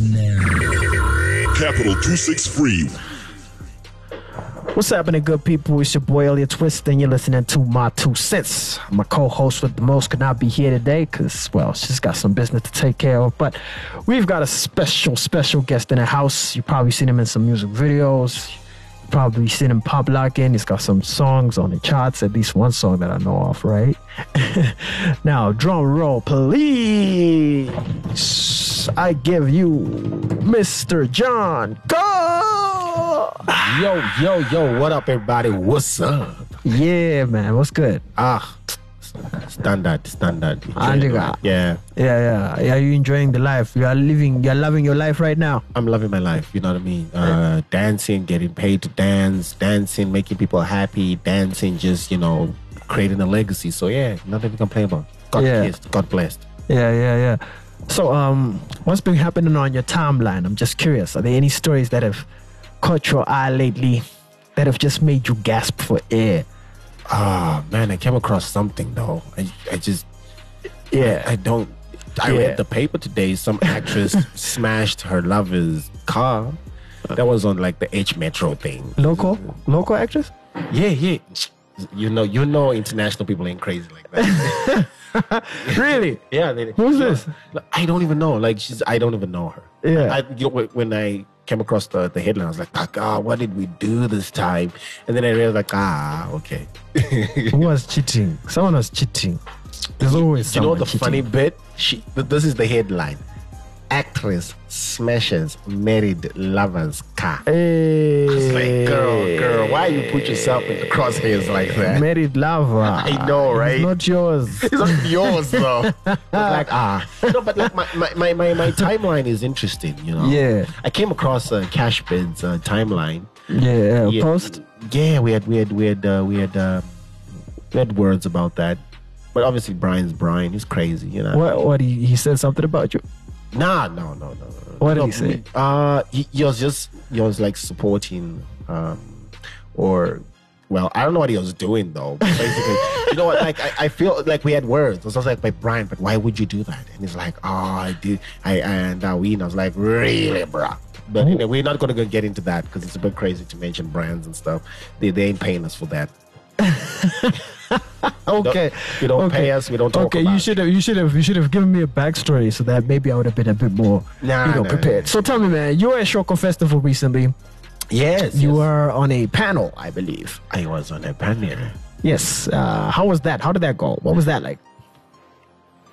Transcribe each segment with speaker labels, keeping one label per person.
Speaker 1: begins now.
Speaker 2: Capital 263.
Speaker 3: What's happening, good people? It's your boy Elliot Twist, and you're listening to My Two Cents. My co host with the most could not be here today because, well, she's got some business to take care of. But we've got a special, special guest in the house. You've probably seen him in some music videos. Probably seen him pop locking. He's got some songs on the charts, at least one song that I know of, right? now, drum roll, please. I give you Mr. John Go.
Speaker 4: Yo, yo, yo, what up, everybody? What's up?
Speaker 3: Yeah, man. What's good?
Speaker 4: Ah, standard, standard.
Speaker 3: Andika.
Speaker 4: Yeah,
Speaker 3: Yeah, yeah. Are you enjoying the life. You are living, you're loving your life right now.
Speaker 4: I'm loving my life. You know what I mean? Uh, dancing, getting paid to dance, dancing, making people happy, dancing, just, you know, creating a legacy. So, yeah, nothing to complain about. God
Speaker 3: Yeah.
Speaker 4: kissed, God blessed.
Speaker 3: Yeah, yeah, yeah. So, um, what's been happening on your timeline? I'm just curious. Are there any stories that have caught your eye lately that have just made you gasp for air?
Speaker 4: Ah, man, I came across something, though. I, I just,
Speaker 3: Yeah.
Speaker 4: I don't. I
Speaker 3: Yeah.
Speaker 4: read the paper today. Some actress smashed her lover's car. That was on like the H Metro thing.
Speaker 3: Local? Local actress?
Speaker 4: Yeah, yeah. You know, you know, international people ain't crazy like that.
Speaker 3: Really?
Speaker 4: yeah. They,
Speaker 3: Who's this?
Speaker 4: I don't even know. Like, she's. I don't even know her.
Speaker 3: Yeah.
Speaker 4: I, you know, when- when I came across the, the headline, I was like, ah, God, what did we do this time? And then I realized, like, ah, okay.
Speaker 3: Who was cheating? Someone was cheating. There's always
Speaker 4: you know the
Speaker 3: cheating.
Speaker 4: funny bit? She. This is the headline. Actress smashes married lover's car.
Speaker 3: Hey.
Speaker 4: It's like, girl, girl, why you put yourself in the crosshairs like that?
Speaker 3: Married lover.
Speaker 4: I know, right?
Speaker 3: It's not yours.
Speaker 4: It's not yours though. It's like ah, no, but like my, my, my, my, my timeline is interesting. You know.
Speaker 3: Yeah.
Speaker 4: I came across uh, Cashbid's uh, timeline.
Speaker 3: Yeah,
Speaker 4: Yeah,
Speaker 3: post.
Speaker 4: Yeah, we had we had we had uh, we had uh, we had words about that. But obviously, Brian's Brian. He's crazy. You know.
Speaker 3: What? What? He, he said something about you.
Speaker 4: Nah, no, no, no. no.
Speaker 3: What did he say?
Speaker 4: Uh, he, he was just he was like supporting, um, or well, I don't know what he was doing though. Basically, you know what? Like I, I feel like we had words. I was like, "But Brian, but why would you do that?" And he's like, "Oh, I did. I and we." And I was like, "Really, bruh?" But anyway, we're not gonna go get into that because it's a bit crazy to mention brands and stuff. They, they ain't paying us for that.
Speaker 3: Okay.
Speaker 4: You don't
Speaker 3: okay.
Speaker 4: pay us. We don't talk
Speaker 3: Okay,
Speaker 4: about
Speaker 3: you should have you should have you should have given me a backstory so that maybe I would have been a bit more
Speaker 4: Nah,
Speaker 3: you know
Speaker 4: nah,
Speaker 3: prepared.
Speaker 4: nah.
Speaker 3: So tell me, man, you were at Shoko Festival recently.
Speaker 4: Yes,
Speaker 3: You
Speaker 4: yes.
Speaker 3: were on a panel, I believe.
Speaker 4: I was on a panel.
Speaker 3: Yes. Uh, how was that? How did that go? What was that like?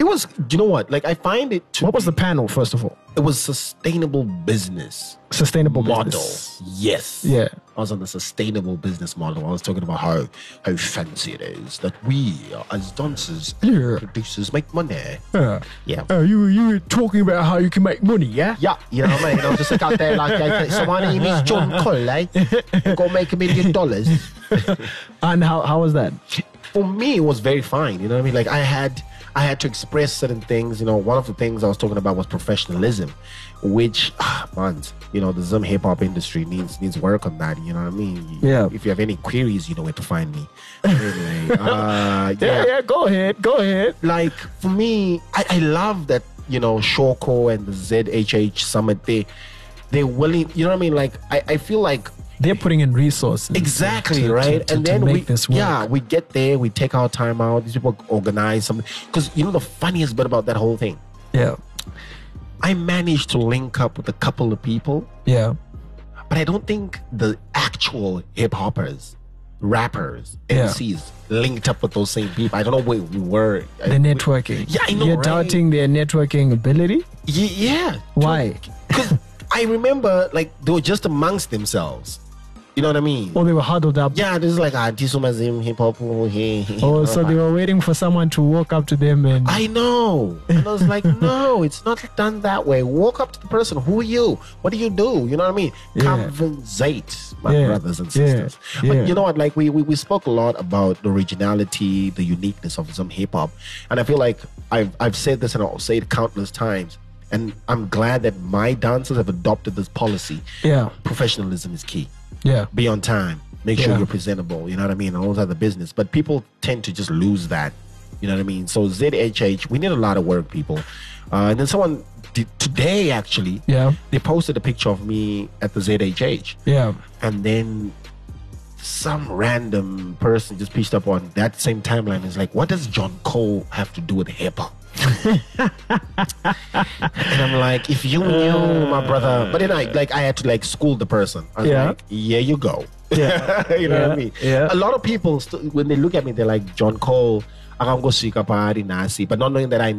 Speaker 4: It was. You know what? Like I find it. To
Speaker 3: What was the panel, first of all?
Speaker 4: It was sustainable business
Speaker 3: Sustainable
Speaker 4: model.
Speaker 3: business.
Speaker 4: Yes.
Speaker 3: Yeah.
Speaker 4: I was on the sustainable business model. I was talking about how how fancy it is that we as dancers
Speaker 3: Yeah.
Speaker 4: producers make money.
Speaker 3: Uh,
Speaker 4: Yeah.
Speaker 3: uh, you you were talking about how you can make money, yeah?
Speaker 4: Yeah, you know what I mean? I was just like out there like, okay, so my name is John Colley. Go make a million dollars.
Speaker 3: And how how was that?
Speaker 4: for me it was very fine you know what i mean like i had i had to express certain things you know one of the things i was talking about was professionalism which ah, man you know the Zim hip-hop industry needs needs work on that you know what i mean
Speaker 3: Yeah.
Speaker 4: if you have any queries you know where to find me anyway uh
Speaker 3: Yeah, yeah, go ahead, go ahead.
Speaker 4: like for me, I, I love that you know Shoko and the ZHH Summit. They they're willing. You know what I mean? Like I, I feel like
Speaker 3: They're putting in resources.
Speaker 4: exactly
Speaker 3: to- to-
Speaker 4: right.
Speaker 3: to-
Speaker 4: and then we yeah we get there. We take our time out. These people organize something because you know the funniest bit about that whole thing.
Speaker 3: Yeah.
Speaker 4: I managed to link up with a couple of people,
Speaker 3: Yeah.
Speaker 4: but I don't think the actual hip hoppers, rappers,
Speaker 3: Yeah.
Speaker 4: MCs linked up with those same people. I don't know where we were.
Speaker 3: The networking.
Speaker 4: Yeah, I know,
Speaker 3: You're
Speaker 4: right?
Speaker 3: doubting their networking ability?
Speaker 4: Ye- yeah.
Speaker 3: Why?
Speaker 4: Because I remember like they were just amongst themselves. You know what I mean?
Speaker 3: Or they were huddled up?
Speaker 4: Yeah, this is like ah, Tisumazim hip hop. oh, hey, hey,
Speaker 3: Oh,
Speaker 4: blah,
Speaker 3: so they were waiting for someone to walk up to them and
Speaker 4: I know. And I was like, no, it's not done that way. Walk up to the person. Who are you? What do you do? You know what I mean?
Speaker 3: Yeah.
Speaker 4: Conversate, my
Speaker 3: Yeah.
Speaker 4: brothers and sisters.
Speaker 3: Yeah.
Speaker 4: But you know what? Like we, we we spoke a lot about the originality, the uniqueness of some hip hop, and I feel like I've I've said this and I'll say it countless times. And I'm glad that my dancers have adopted this policy.
Speaker 3: yeah,
Speaker 4: Professionalism is key
Speaker 3: yeah,
Speaker 4: be on time make sure
Speaker 3: Yeah.
Speaker 4: you're presentable you know what i mean and all that the business but people tend to just lose that you know what i mean so zhh we need a lot of work people uh, and then someone did, today actually.
Speaker 3: Yeah.
Speaker 4: They posted a picture of me at the ZHH,
Speaker 3: Yeah.
Speaker 4: and then some random person just pitched up on that same timeline. Is like, what does John Cole have to do with hip hop? And I'm like, if you knew my brother, but then I uh, like I had to like school the person. I was
Speaker 3: Yeah.
Speaker 4: like, yeah, you go.
Speaker 3: Yeah.
Speaker 4: you know what I mean?
Speaker 3: Yeah.
Speaker 4: A lot of people st- when they look at me, they're like John Cole. I can go see Kapari Nasi, but not knowing that I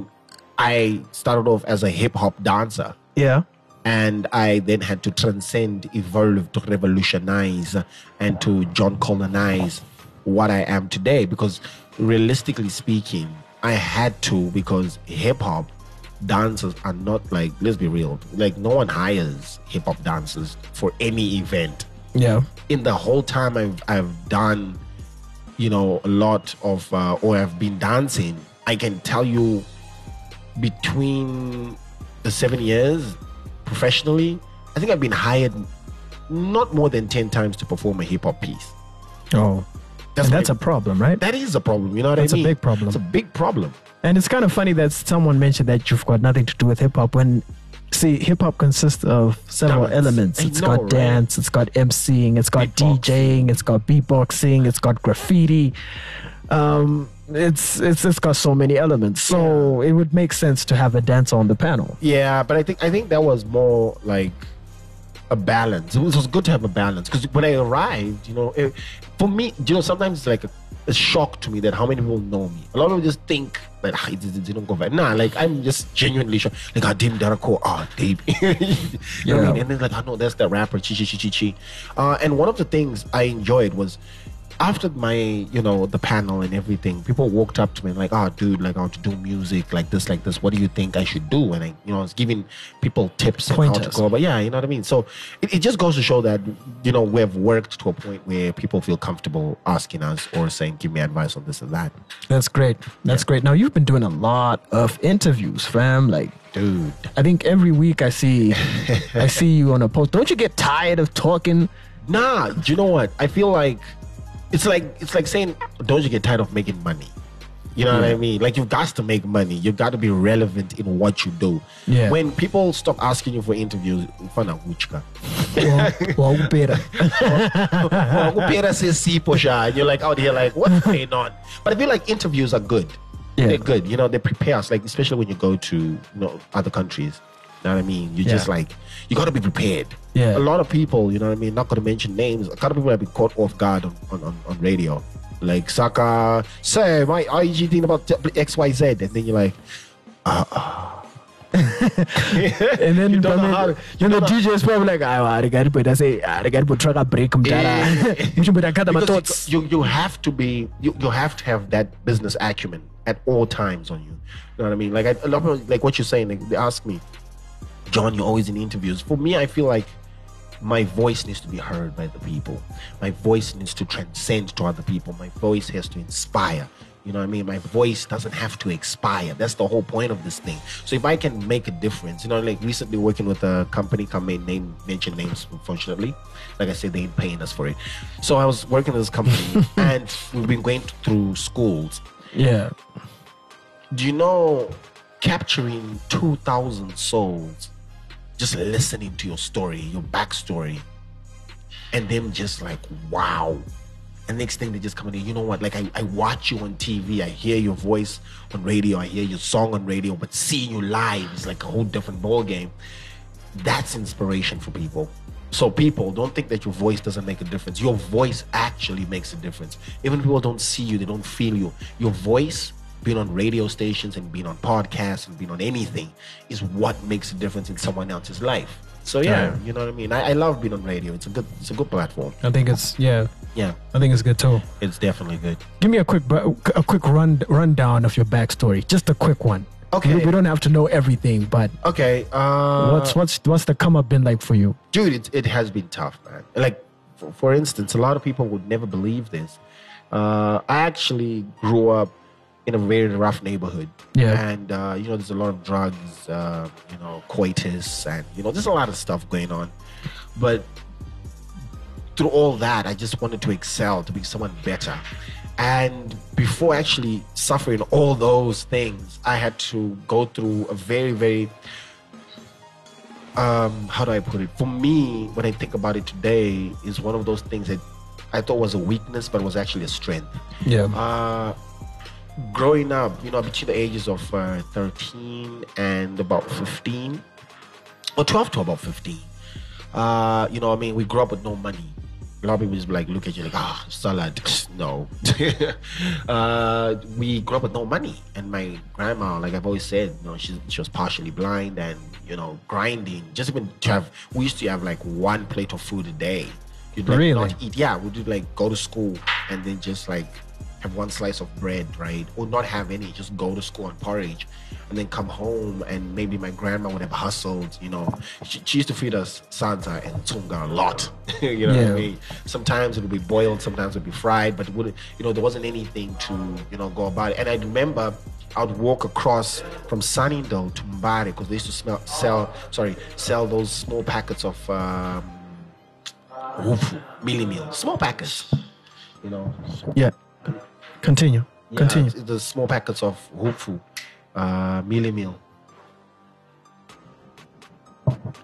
Speaker 4: I started off as a hip hop dancer
Speaker 3: Yeah.
Speaker 4: and I then had to transcend, evolve to revolutionize and to John colonize what I am today. Because realistically speaking, I had to because hip hop dancers are not like let's be real, like no one hires hip hop dancers for any event.
Speaker 3: Yeah.
Speaker 4: In the whole time I've I've done, you know, a lot of uh, or I've been dancing, I can tell you between the seven years professionally, I think I've been hired not more than 10 times to perform a hip hop piece.
Speaker 3: Oh.
Speaker 4: That's,
Speaker 3: and that's a problem, right?
Speaker 4: that is a problem. You know what
Speaker 3: That's a
Speaker 4: I mean?
Speaker 3: big problem.
Speaker 4: It's a big problem.
Speaker 3: And it's kind of funny that someone mentioned that you've got nothing to do with hip hop when see hip hop consists of several
Speaker 4: Dance.
Speaker 3: elements. It's
Speaker 4: know,
Speaker 3: got
Speaker 4: right?
Speaker 3: dance, it's got emceeing, it's got
Speaker 4: Beatboxing.
Speaker 3: DJing, it's got beatboxing, it's got graffiti. Um it's it's it's got so many elements. So it would make sense to have a dancer on the panel.
Speaker 4: Yeah, but I think I think that was more like a balance. It was, it was good to have a balance because when I arrived, you know, it, for me, you know, sometimes it's like a, a shock to me that how many people know me. A lot of people just think that ah, it, don't go back. Nah, like I'm just genuinely shocked. Like, ah, Dim Darako, ah, Dave. you know what I mean? And then like, I know that's that rapper, Chi Chi Chi Chi Chi. Uh, and one of the things I enjoyed was after my you know the panel and everything people walked up to me like oh dude like i want to do music like this like this what do you think i should do and i you know i was giving people tips on how to go but yeah you know what i mean so it, it just goes to show that you know we've worked to a point where people feel comfortable asking us or saying give me advice on this and that
Speaker 3: That's great. That's great. Now you've been doing a lot of interviews, fam. Like
Speaker 4: dude
Speaker 3: I think every week I see I see you on a post. Don't you get tired of talking?
Speaker 4: nah do you know what i feel like it's like it's like saying don't you get tired of making money you know what I mean? Like you've got to make money. You've got to be relevant in what you do.
Speaker 3: Yeah.
Speaker 4: When people stop asking you for interviews, fana wuchka.
Speaker 3: well, well, better.
Speaker 4: Says si posha, and you're like out here like what's going on? But I feel like interviews are good.
Speaker 3: Yeah.
Speaker 4: They're good. You know, they prepare us, like especially when you go to you know other countries. You know what I mean? You just like you got to be prepared.
Speaker 3: Yeah.
Speaker 4: A lot of people, you know what I mean. Not going to mention names. A lot of people have been caught off guard on on, on, radio. Like Saka, say my IG thing about X Y Z, and then you're like, "Ah,"
Speaker 3: And then
Speaker 4: You don't know how
Speaker 3: you know, the DJ is probably like, "Ah, I got to put, I say, I got to try to break him down." You should be like, "Got my
Speaker 4: because you, you have to be you, you have to have that business acumen at all times on you. You know what I mean? Like I, a lot of like what you're saying. Like, they ask me, John, you're always in interviews. For me, I feel like my voice needs to be heard by the people. My voice needs to transcend to other people. My voice has to inspire. You know what I mean? My voice doesn't have to expire. That's the whole point of this thing. So if I can make a difference, you know, like recently working with a company, make name mention names, unfortunately. Like I said, they ain't paying us for it. So I was working with this company, and we've been going through schools.
Speaker 3: Yeah,
Speaker 4: Do you know capturing two thousand souls, just listening to your story, your backstory, and them just like, wow. And next thing they just come in, you know what? Like I, I watch you on TV, I hear your voice on radio, I hear your song on radio, but seeing you live is like a whole different ball game. That's inspiration for people. So people don't think that your voice doesn't make a difference. Your voice actually makes a difference. Even people don't see you, they don't feel you. Your voice, being on radio stations and being on podcasts and being on anything, is what makes a difference in someone else's life. So yeah,
Speaker 3: Yeah.
Speaker 4: you know what I mean. I, I love being on radio. It's a good, it's a good platform.
Speaker 3: I think it's yeah,
Speaker 4: Yeah,
Speaker 3: I think it's good too.
Speaker 4: it's definitely good.
Speaker 3: Give me a quick a quick run rundown of your backstory, just a quick one.
Speaker 4: Okay.
Speaker 3: we, don't have to know everything, but
Speaker 4: Okay. Uh,
Speaker 3: what's what's what's the come up been like for you?
Speaker 4: dude it, it has been tough man like for, for instance a lot of people would never believe this uh, i actually grew up in a very rough neighborhood
Speaker 3: Yeah.
Speaker 4: and uh, you know there's a lot of drugs uh, you know coitus and you know there's a lot of stuff going on but through all that i just wanted to excel to be someone better and before actually suffering all those things i had to go through a very very um, how do I put it? For me, when I think about it today, is one of those things that I thought was a weakness, but was actually a strength.
Speaker 3: Yeah.
Speaker 4: Uh, growing up, you know, between the ages of uh, 13 and about 15, or 12 to about 15, uh, you know, I mean, we grew up with no money. A lot of people just like look at you like, ah, salad. No. uh, we grew up with no money. And my grandma, like I've always said, you know, she, she was partially blind and, you know, grinding. Just even to have, we used to have like one plate of food a day. You'd like
Speaker 3: Really?
Speaker 4: not eat. Yeah, we'd like go to school and then just like have one slice of bread, right? Or not have any, just go to school on porridge and then come home and maybe my grandma would have hustled, you know. She, she used to feed us Santa and Tunga a lot. you know what I mean? Sometimes it would be boiled, sometimes it would be fried, but it wouldn't, you know, there wasn't anything to, you know, go about it. And I remember I would walk across from Sunningdale to Mbare because they used to smell, sell, sorry, sell those small packets of um, Mili Meal, small packets, you know.
Speaker 3: Yeah. Continue.
Speaker 4: Yeah,
Speaker 3: Continue.
Speaker 4: the small packets of Wufu, uh, Mili Meal,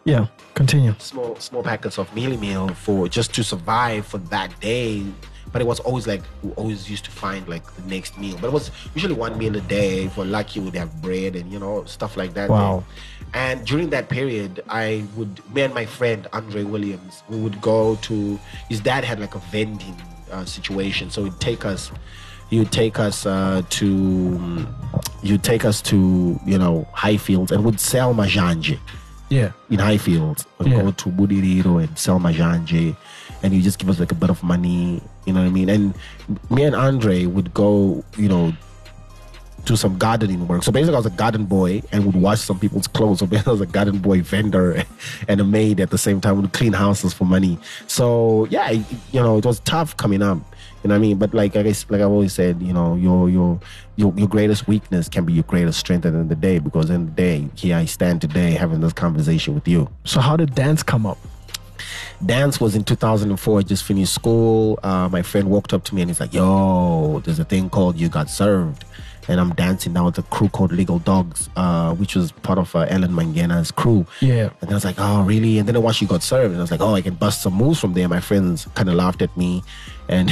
Speaker 3: Yeah. Continue.
Speaker 4: small small packets of mealy meal for just to survive for that day. But it was always like we always used to find like the next meal. But it was usually one meal a day. If we're lucky, we'd have bread and you know stuff like that.
Speaker 3: Wow.
Speaker 4: And during that period, I would me and my friend Andre Williams, we would go to his dad had like a vending uh, situation, so he'd take us. Would take us uh, to, you'd take us to you know Highfields and would sell mazhanje
Speaker 3: Yeah.
Speaker 4: in Highfield and
Speaker 3: Yeah.
Speaker 4: go to Budiriro and sell Mazhanje and you just give us like a bit of money, you know what I mean? And me and Andre would go, you know, do some gardening work. So basically I was a garden boy and would wash some people's clothes. So basically I was a garden boy vendor and a maid at the same time, would clean houses for money. So yeah, you know, it was tough coming up. You know what I mean? But like I guess like I've always said, you know, your your your your greatest weakness can be your greatest strength at the end of the day because in the the day, here I stand today having this conversation with you.
Speaker 3: So how did dance come up?
Speaker 4: Dance was in 2004. I just finished school. Uh, my friend walked up to me and he's like, "Yo, there's a thing called You Got Served," and I'm dancing now with a crew called Legal Dogs, uh, which was part of uh, Ellen Mangena's crew.
Speaker 3: Yeah.
Speaker 4: And then I was like, "Oh, really?" And then I watched You Got Served, and I was like, "Oh, I can bust some moves from there." My friends kind of laughed at me, and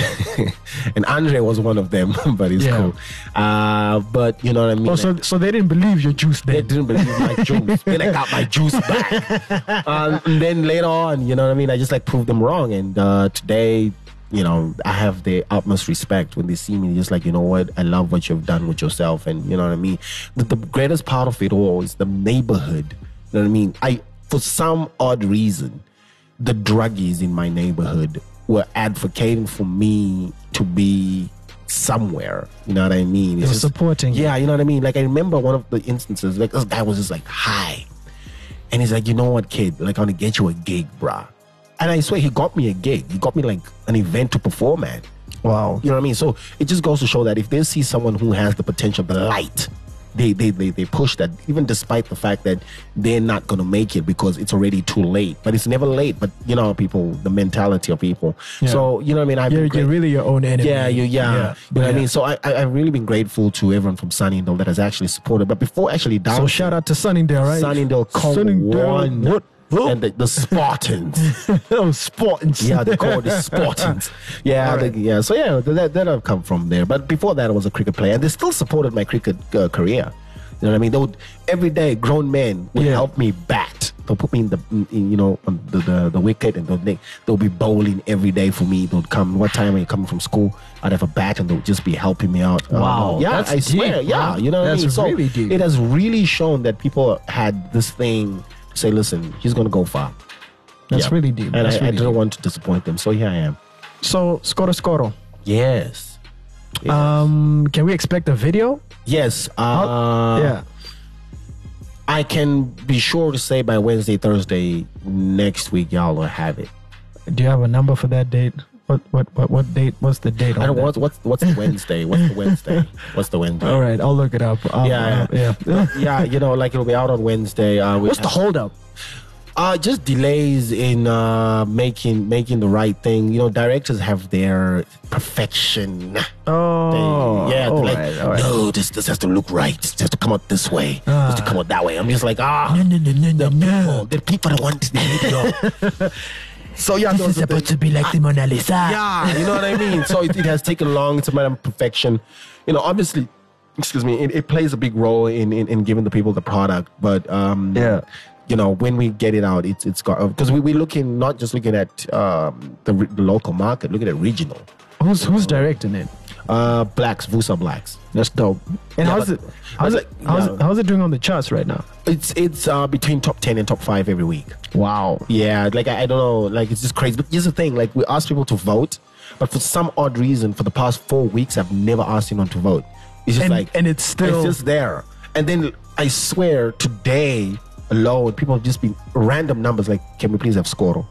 Speaker 4: and Andre was one of them, but he's
Speaker 3: Yeah.
Speaker 4: cool. Uh, but you know what I mean?
Speaker 3: Oh, so so they didn't believe your juice
Speaker 4: They didn't believe my juice. then I got my juice back. um, and then later on, you know what I mean? I just like proved them wrong. And uh, today, you know, I have the utmost respect when they see me. Just like, you know what? I love what you've done with yourself. And you know what I mean? The, the greatest part of it all is the neighborhood. You know what I mean? I, for some odd reason, the druggies in my neighborhood were advocating for me to be somewhere. You know what I mean?
Speaker 3: They were supporting.
Speaker 4: Yeah, you know what I mean? Like I remember one of the instances, like this guy was just like, hi. And he's like, you know what, kid? Like, I'm gonna get you a gig, bruh. And I swear he got me a gig. He got me like an event to perform at.
Speaker 3: Wow.
Speaker 4: You know what I mean? So it just goes to show that if they see someone who has the potential, the light, they they, they, they push that, even despite the fact that they're not gonna make it because it's already too late. But it's never late. But you know, people, the mentality of people.
Speaker 3: Yeah.
Speaker 4: So you know what I mean? I've
Speaker 3: You're, you're really your own enemy.
Speaker 4: yeah, you, yeah. You know what I mean? So I, I, I've really been grateful to everyone from Sunningdale that has actually supported. But before actually down,
Speaker 3: So shout out to Sunningdale, right?
Speaker 4: Sunningdale come
Speaker 3: Sunningdale.
Speaker 4: one.
Speaker 3: What? What?
Speaker 4: And the, the Spartans.
Speaker 3: oh, Spartans.
Speaker 4: yeah, they call it the Spartans. Yeah,
Speaker 3: right.
Speaker 4: the- yeah. So yeah, that, that I've come from there. But before that, I was a cricket player, and they still supported my cricket uh, career. You know what I mean? They would every day, grown men would
Speaker 3: Yeah.
Speaker 4: help me bat. They'll put me in the, in, you know, on the, the the wicket, and they'll they, they'll be bowling every day for me. They'll come. What time are you coming from school? I'd have a bat, and they'll just be helping me out. Uh,
Speaker 3: Wow,
Speaker 4: yeah,
Speaker 3: that's
Speaker 4: I swear.
Speaker 3: deep,
Speaker 4: yeah, you know what
Speaker 3: That's
Speaker 4: I mean? So
Speaker 3: really deep.
Speaker 4: it has really shown that people had this thing. To Say, listen, he's gonna go far.
Speaker 3: That's
Speaker 4: Yeah.
Speaker 3: really deep.
Speaker 4: And
Speaker 3: That's
Speaker 4: I, I
Speaker 3: really
Speaker 4: didn't
Speaker 3: deep.
Speaker 4: want to disappoint them, so here I am.
Speaker 3: So, Scoro Scoro.
Speaker 4: Yes. Yes.
Speaker 3: Um, can we expect a video?
Speaker 4: yes. Uh,
Speaker 3: yeah.
Speaker 4: I can be sure to say by Wednesday, Thursday next week, y'all will have it.
Speaker 3: Do you have a number for that date? What what what what date? What's the date?
Speaker 4: I don't what's what's what's the Wednesday? What's the Wednesday? What's the Wednesday?
Speaker 3: All right, I'll look it up. I'll-
Speaker 4: Yeah,
Speaker 3: uh, yeah.
Speaker 4: yeah, you know, like it'll be out on Wednesday. Uh, we
Speaker 3: What's the
Speaker 4: have-
Speaker 3: holdup?
Speaker 4: Uh, just delays in uh, making making the right thing. You know, directors have their perfection.
Speaker 3: Oh,
Speaker 4: yeah,
Speaker 3: all
Speaker 4: like
Speaker 3: right, all right.
Speaker 4: no, this this has to look right. This has to come out this way. This has to come out that way. I'm just like ah,
Speaker 3: no, no, no, no,
Speaker 4: the
Speaker 3: no.
Speaker 4: people, the people that want the video. so yeah, those are the-
Speaker 3: to be like the Mona Lisa.
Speaker 4: yeah, you know what I mean. So it, it has taken long to make perfection. You know, obviously, excuse me, it, it plays a big role in, in in giving the people the product, but um,
Speaker 3: Yeah.
Speaker 4: You know, when we get it out, it's it's got because we we're looking not just looking at um, the, re- the local market, looking at regional.
Speaker 3: Who's who's directing it?
Speaker 4: Uh, blacks, Vusa blacks.
Speaker 3: That's dope. And
Speaker 4: Yeah,
Speaker 3: how's
Speaker 4: but-
Speaker 3: it? How's it? How's
Speaker 4: yeah.
Speaker 3: it? How's it doing on the charts right now?
Speaker 4: It's it's uh, between top ten and top five every week.
Speaker 3: Wow.
Speaker 4: Yeah, like I, I don't know, like it's just crazy. But here's the thing: like we ask people to vote, but for some odd reason, for the past four weeks, I've never asked anyone to vote. It's just
Speaker 3: And-
Speaker 4: like,
Speaker 3: and it's still-
Speaker 4: it's just there. And then I swear, today alone, people have just been random numbers. Like, can we please have Scoro?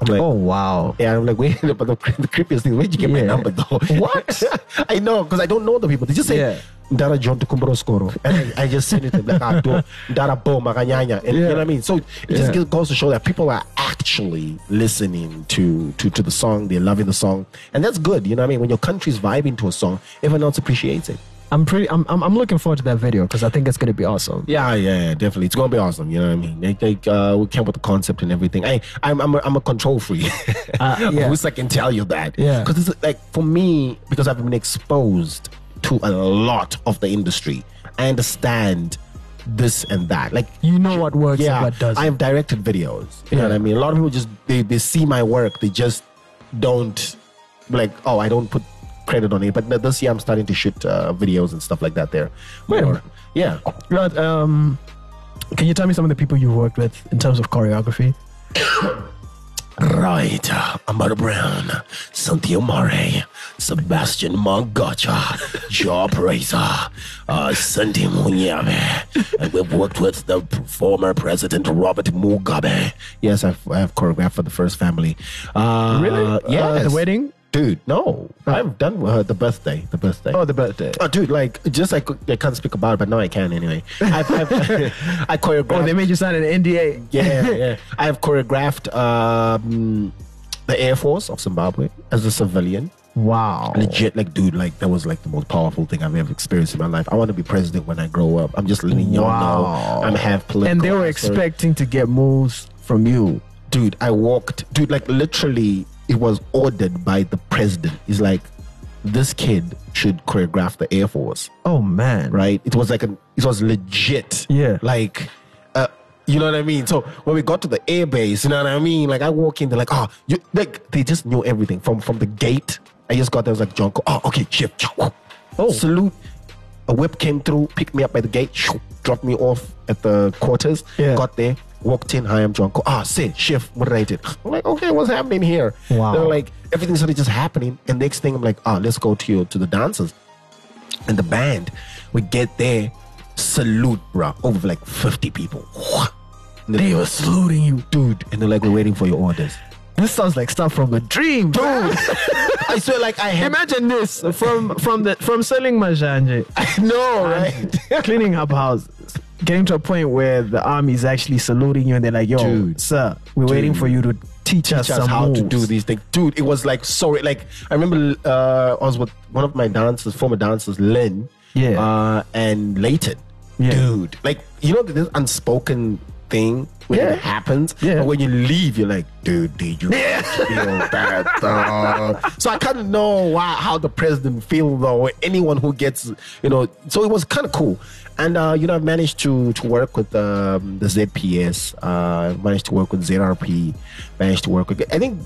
Speaker 4: I'm like,
Speaker 3: Oh wow.
Speaker 4: yeah, I'm like, wait, but the, the creepiest thing, where'd you get my number though?
Speaker 3: What?
Speaker 4: I know, because I don't know the people. They just say,
Speaker 3: Yeah.
Speaker 4: Dara John Tukumbro Scoro. And I, I just send it to them, like, ah, do, Dara Bo Maganyanya. And you know what I mean? So it just
Speaker 3: Yeah.
Speaker 4: goes to show that people are actually listening to, to, to the song, they're loving the song. And that's good, you know what I mean? When your country's vibing to a song, everyone else appreciates it.
Speaker 3: I'm pretty. I'm. I'm, I'm looking forward to that video because I think it's gonna be awesome.
Speaker 4: Yeah, yeah, yeah, definitely. It's gonna be awesome. You know what I mean? Like, like uh, we came with the concept and everything. I, I'm, I'm, a, I'm a control freak.
Speaker 3: Uh, yeah.
Speaker 4: I wish I can tell you that.
Speaker 3: Yeah.
Speaker 4: Because it's like for me, because I've been exposed to a lot of the industry, I understand this and that. Like
Speaker 3: You know what works and
Speaker 4: yeah,
Speaker 3: what doesn't.
Speaker 4: I've directed videos. You know what I mean? A lot of people just they, they see my work, they just don't like. Oh, I don't put credit on it. But this year, I'm starting to shoot uh, videos and stuff like that. There,
Speaker 3: minute.
Speaker 4: yeah.
Speaker 3: Right, um, can you tell me some of the people you've worked with in terms of choreography?
Speaker 4: Right, Amara Brown, Cynthia Mare, Sebastian Magacha, Jah Prayzah, uh, Sandy Munyame, and we've worked with the former president Robert Mugabe. Yes, I've, I've choreographed for the first family. Uh,
Speaker 3: Yeah,
Speaker 4: Yes.
Speaker 3: the wedding.
Speaker 4: Dude, no. I've done uh, the birthday. The birthday.
Speaker 3: Oh, the birthday.
Speaker 4: Oh, dude, like, just like I can't speak about it, but now I can anyway. I've, I've, I choreographed.
Speaker 3: Oh, they made you sign an NDA.
Speaker 4: Yeah, yeah. I've choreographed um, the Air Force of Zimbabwe as a civilian.
Speaker 3: Wow.
Speaker 4: Legit, like, dude, like that was like the most powerful thing I've ever experienced in my life. I want to be president when I grow up. I'm just letting y'all
Speaker 3: Wow.
Speaker 4: know I'm half political.
Speaker 3: And they were expecting to get moves from you.
Speaker 4: dude. I walked, dude, like literally, it was ordered by the president. He's like, this kid should choreograph the Air Force.
Speaker 3: Oh man.
Speaker 4: right? It was like an, it was legit.
Speaker 3: Yeah.
Speaker 4: Like, uh, you know what I mean? So when we got to the air base, you know what I mean? Like I walk in, they're like, oh, you, like they just knew everything from from the gate. I just got there, I was like, John, oh, okay, chef, oh, salute. A whip came through, picked me up by the gate, dropped me off at the quarters.
Speaker 3: Yeah.
Speaker 4: Got there, walked in. Hi, I'm John. Ah, say, chef, moderated. I'm like, okay, what's happening here?
Speaker 3: Wow.
Speaker 4: They're like, everything started just happening. And next thing, I'm like, ah, let's go to to the dancers and the band. We get there, salute, bro, over like 50 people. And
Speaker 3: They were saluting you.
Speaker 4: dude, and they're like, we're waiting for your orders.
Speaker 3: This sounds like stuff from a dream, dude.
Speaker 4: I swear, like I.
Speaker 3: Imagine this from from the from selling mazhanje,
Speaker 4: I know, right?
Speaker 3: cleaning up houses, getting to a point where the army is actually saluting you, and they're like, "Yo,
Speaker 4: Dude.
Speaker 3: sir, we're waiting for you to teach, us
Speaker 4: Teach us
Speaker 3: some
Speaker 4: how to do these things, dude. It was like sorry, Like I remember, uh, I was with one of my dancers, former dancers, Lynn,
Speaker 3: Yeah.
Speaker 4: uh, and Leighton,
Speaker 3: Yeah.
Speaker 4: dude. Like you know, this unspoken thing when
Speaker 3: Yeah.
Speaker 4: it happens,
Speaker 3: Yeah.
Speaker 4: but when you leave, you're like, dude, did you feel that? though? so I kind of know why how the president feels though, or anyone who gets, you know. So it was kind of cool. And uh, you know, I managed to to work with um, the ZPS. Uh, managed to work with ZRP. Managed to work with. I think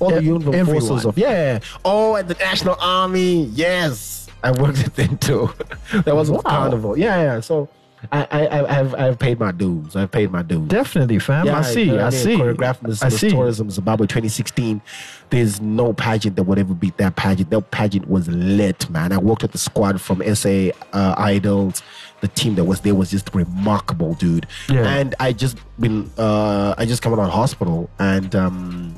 Speaker 4: all the uniform forces of yeah. Oh, and the National Army. Yes, I worked with them too. that was a
Speaker 3: Wow.
Speaker 4: carnival. Yeah, yeah. So. I, I, I- I've, I've paid my dues. I've paid my dues.
Speaker 3: Definitely, fam. I see.
Speaker 4: you know
Speaker 3: I,
Speaker 4: mean?
Speaker 3: see.
Speaker 4: Choreographed Miss,
Speaker 3: I
Speaker 4: Miss
Speaker 3: see.
Speaker 4: Tourism Zimbabwe 2016. There's no pageant that would ever beat that pageant. That pageant was lit, man. I worked with the squad from SA uh, Idols. The team that was there was just remarkable, dude.
Speaker 3: Yeah.
Speaker 4: And I just been, uh, I just come out of hospital and. um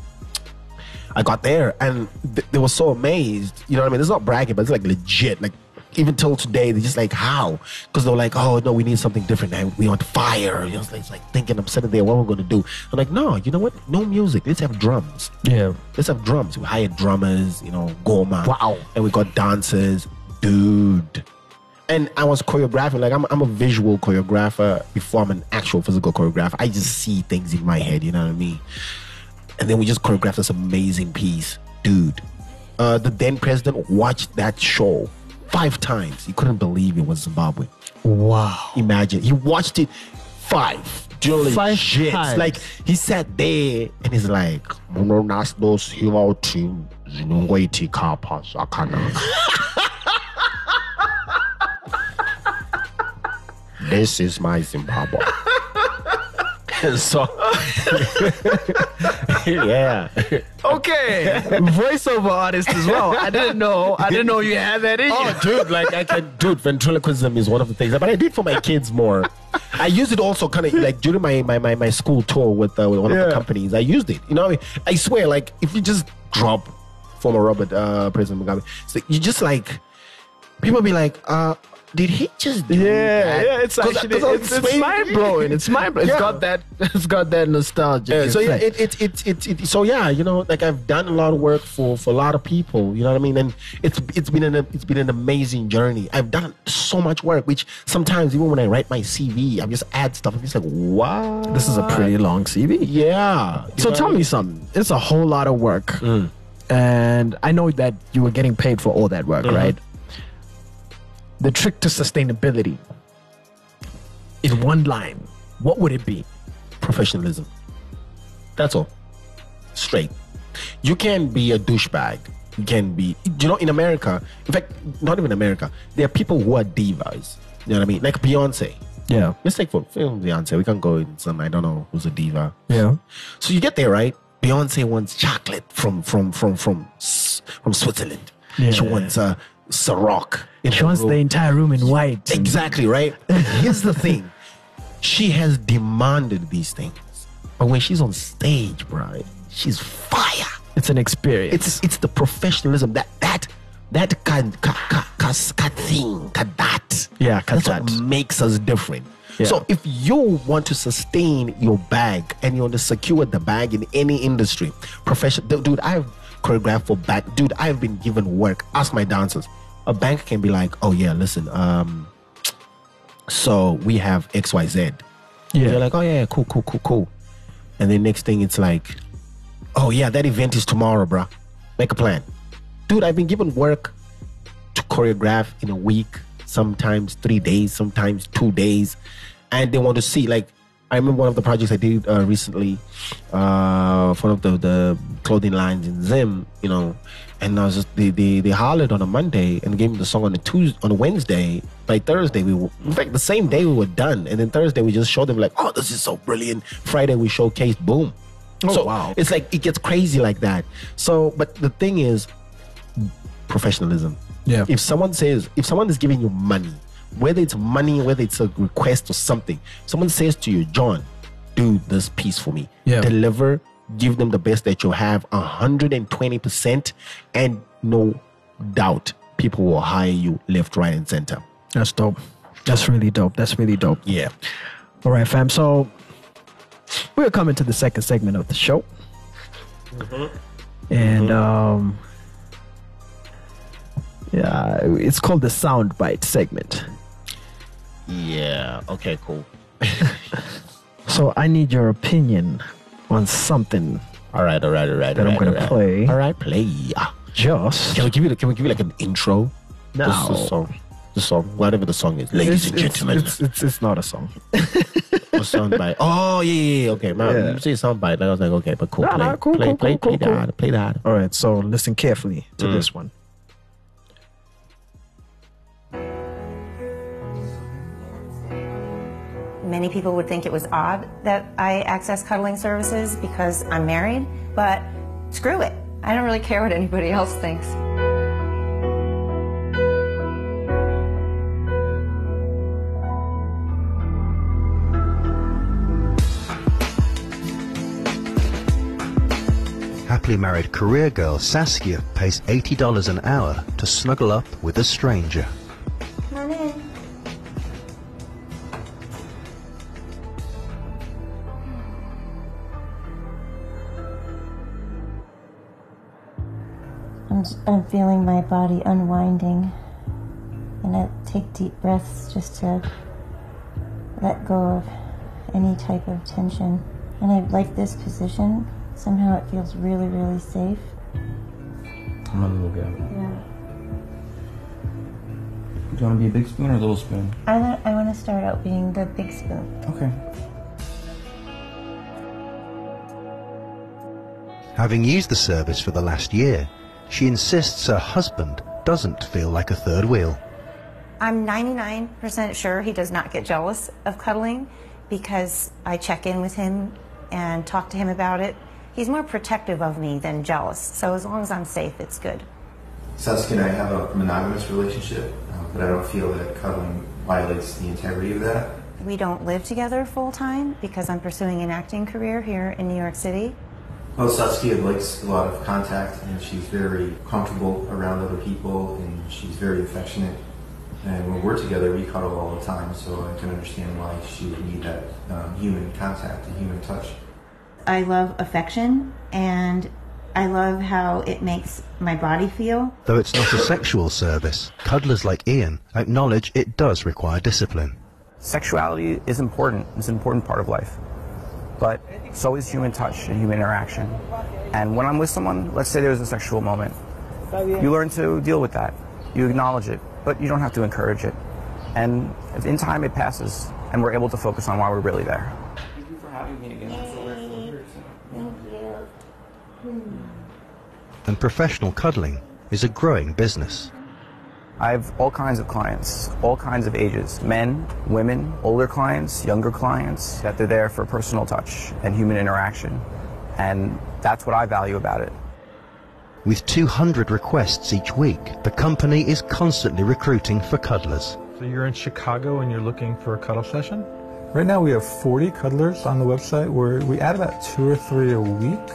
Speaker 4: I got there and th- they were so amazed. You know what I mean? It's not bragging, but it's like legit. Like even till today, they're just like, how? Because they're like, oh no, we need something different. And we want fire. You know, it's like, it's like thinking, I'm sitting there, what we're gonna do? I'm like, no, you know what? No music. Let's have drums.
Speaker 3: Yeah.
Speaker 4: Let's have drums. We hired drummers, you know, Goma.
Speaker 3: Wow.
Speaker 4: And we got dancers, dude. And I was choreographing. Like I'm, I'm a visual choreographer before I'm an actual physical choreographer. I just see things in my head. You know what I mean? And then we just choreographed this amazing piece, dude. Uh, the then president watched that show five times. He couldn't believe it was Zimbabwe.
Speaker 3: Wow.
Speaker 4: Imagine he watched it five. Jolly
Speaker 3: Five
Speaker 4: shit.
Speaker 3: times.
Speaker 4: Like he sat there and he's like, "Muno nasdos hiwauti zinongoiti kapa zvakanaka." This is my Zimbabwe. so, yeah.
Speaker 3: Okay. Voiceover artist as well. I didn't know. I didn't know you had that in you.
Speaker 4: Oh, dude, like I can, dude, ventriloquism is one of the things, but I did for my kids more. I use it also kind of like during my, my, my, my school tour with, uh, with one of
Speaker 3: Yeah.
Speaker 4: the companies. I used it. You know, I swear, like if you just drop former Robert uh, President Mugabe, so you just like people be like, uh, did he just do
Speaker 3: Yeah,
Speaker 4: that?
Speaker 3: yeah, it's
Speaker 4: 'Cause-
Speaker 3: actually
Speaker 4: 'cause
Speaker 3: it's, it's mind blowing. It's mind blowing. It's
Speaker 4: Yeah.
Speaker 3: got that. It's got that nostalgia.
Speaker 4: Yeah, so yeah, it, it, it, it, it, so yeah, you know, like I've done a lot of work for, for a lot of people, you know what I mean, and it's it's been an it's been an amazing journey. I've done so much work, which sometimes even when I write my CV, I just add stuff. I'm just like, wow,
Speaker 3: this is a pretty long CV.
Speaker 4: yeah.
Speaker 3: So tell
Speaker 4: I
Speaker 3: me something. It's a whole lot of work,
Speaker 4: Mm.
Speaker 3: and I know that you were getting paid for all that work,
Speaker 4: Mm-hmm.
Speaker 3: right? The trick to sustainability, in one line, what would it be?
Speaker 4: professionalism. That's all. Straight. You can be a douchebag. You can be, you know, in America. In fact, not even America. There are people who are divas. You know what I mean? Like Beyonce.
Speaker 3: Yeah,
Speaker 4: Let's take for film Beyonce. We can go in some. I don't know who's a diva.
Speaker 3: yeah,
Speaker 4: So you get there, right? Beyonce wants chocolate from from from from from Switzerland.
Speaker 3: Yeah.
Speaker 4: She wants uh, Ciroc.
Speaker 3: She wants the entire room in white.
Speaker 4: exactly right. Here's the thing: she has demanded these things, but when she's on stage, bro, she's fire.
Speaker 3: It's an experience.
Speaker 4: It's it's the professionalism that that that can ka, ka, ka, ka thing ka that
Speaker 3: Yeah, ka
Speaker 4: that's what makes us different.
Speaker 3: Yeah.
Speaker 4: So if you want to sustain your bag and you want to secure the bag in any industry, professional dude, I've choreographed for bank dude, I've been given work. Ask my dancers. A bank can be like, oh yeah, listen, um, so we have XYZ.
Speaker 3: Yeah.
Speaker 4: You're like, oh yeah, cool, cool, cool, cool. And then next thing it's like, oh yeah, that event is tomorrow, bruh. Make a plan. Dude, I've been given work to choreograph in a week, sometimes three days, sometimes two days. And they want to see, like, I remember one of the projects I did uh, recently uh, for one of the, the clothing lines in Zim, you know, and I was just, they, they, they hollered on a Monday and gave me the song on a Tuesday, on a Wednesday. By Thursday, we were, in fact, the same day we were done. And then Thursday, we just showed them, like, oh, this is so brilliant. Friday, we showcased, boom.
Speaker 3: Oh,
Speaker 4: so
Speaker 3: wow.
Speaker 4: it's like, it gets crazy like that. So, but the thing is, professionalism.
Speaker 3: Yeah.
Speaker 4: If someone says, if someone is giving you money, whether it's money, whether it's a request or something, someone says to you, John, do this piece for me.
Speaker 3: Yeah.
Speaker 4: Deliver, give them the best that you have, 120%, and no doubt people will hire you left, right, and center.
Speaker 3: That's dope. That's really dope. That's really dope.
Speaker 4: Yeah.
Speaker 3: All right, fam. So we're coming to the second segment of the show, and um, yeah, it's called the soundbite segment.
Speaker 4: Yeah. Okay, cool.
Speaker 3: So I need your opinion on something.
Speaker 4: All right, all right, all right.
Speaker 3: That
Speaker 4: all
Speaker 3: I'm
Speaker 4: right,
Speaker 3: gonna
Speaker 4: all right.
Speaker 3: play.
Speaker 4: All right, play. Yeah.
Speaker 3: Just
Speaker 4: Can we give you can we give you like an intro?
Speaker 3: No.
Speaker 4: This is the song. The song, whatever the song is. Ladies
Speaker 3: it's,
Speaker 4: and gentlemen.
Speaker 3: it's, it's, it's not a song.
Speaker 4: a soundbite. Oh yeah, yeah, yeah. Okay, man.
Speaker 3: Yeah.
Speaker 4: You say soundbite. I was like, okay, but cool.
Speaker 3: Nah,
Speaker 4: play,
Speaker 3: nah, cool,
Speaker 4: play,
Speaker 3: cool,
Speaker 4: play,
Speaker 3: cool,
Speaker 4: play
Speaker 3: cool,
Speaker 4: that. Play that.
Speaker 3: All right, so listen carefully to mm. this one.
Speaker 1: Many people would think it was odd that I access cuddling services because I'm married, but screw it. I don't really care what anybody else thinks.
Speaker 5: Happily married career girl Saskia pays $80 an hour to snuggle up with a stranger.
Speaker 1: I'm, I'm feeling my body unwinding. And I take deep breaths just to let go of any type of tension. And I like this position. Somehow it feels really, really safe.
Speaker 5: I'm gonna look at.
Speaker 1: Yeah.
Speaker 5: Do you want to be a big spoon or a little spoon?
Speaker 1: I, wa- I want to start out being the big spoon.
Speaker 5: Okay.
Speaker 6: Having used the service for the last year, she insists her husband doesn't feel like a third wheel.
Speaker 1: I'm 99% sure he does not get jealous of cuddling because I check in with him and talk to him about it. He's more protective of me than jealous. So as long as I'm safe, it's good.
Speaker 7: Saskia and I have a monogamous relationship, uh, but I don't feel that cuddling violates the integrity of that.
Speaker 1: We don't live together full time because I'm pursuing an acting career here in New York City.
Speaker 7: Well, Saskia likes a lot of contact, and she's very comfortable around other people, and she's very affectionate. And when we're together, we cuddle all the time, so I can understand why she would need that um, human contact and human touch.
Speaker 1: I love affection and I love how it makes my body feel.
Speaker 6: Though it's not a sexual service, cuddlers like Ian acknowledge it does require discipline.
Speaker 5: Sexuality is important. It's an important part of life. But so is human touch and human interaction. And when I'm with someone, let's say there's a sexual moment, you learn to deal with that. You acknowledge it, but you don't have to encourage it. And if in time it passes, and we're able to focus on why we're really there. Thank you for having me again. Thank you. Hmm. Hmm.
Speaker 6: And professional cuddling is a growing business.
Speaker 5: I have all kinds of clients, all kinds of ages men, women, older clients, younger clients, that they're there for personal touch and human interaction. And that's what I value about it.
Speaker 6: With 200 requests each week, the company is constantly recruiting for cuddlers.
Speaker 8: So you're in Chicago and you're looking for a cuddle session?
Speaker 9: Right now we have 40 cuddlers on the website where we add about two or three a week.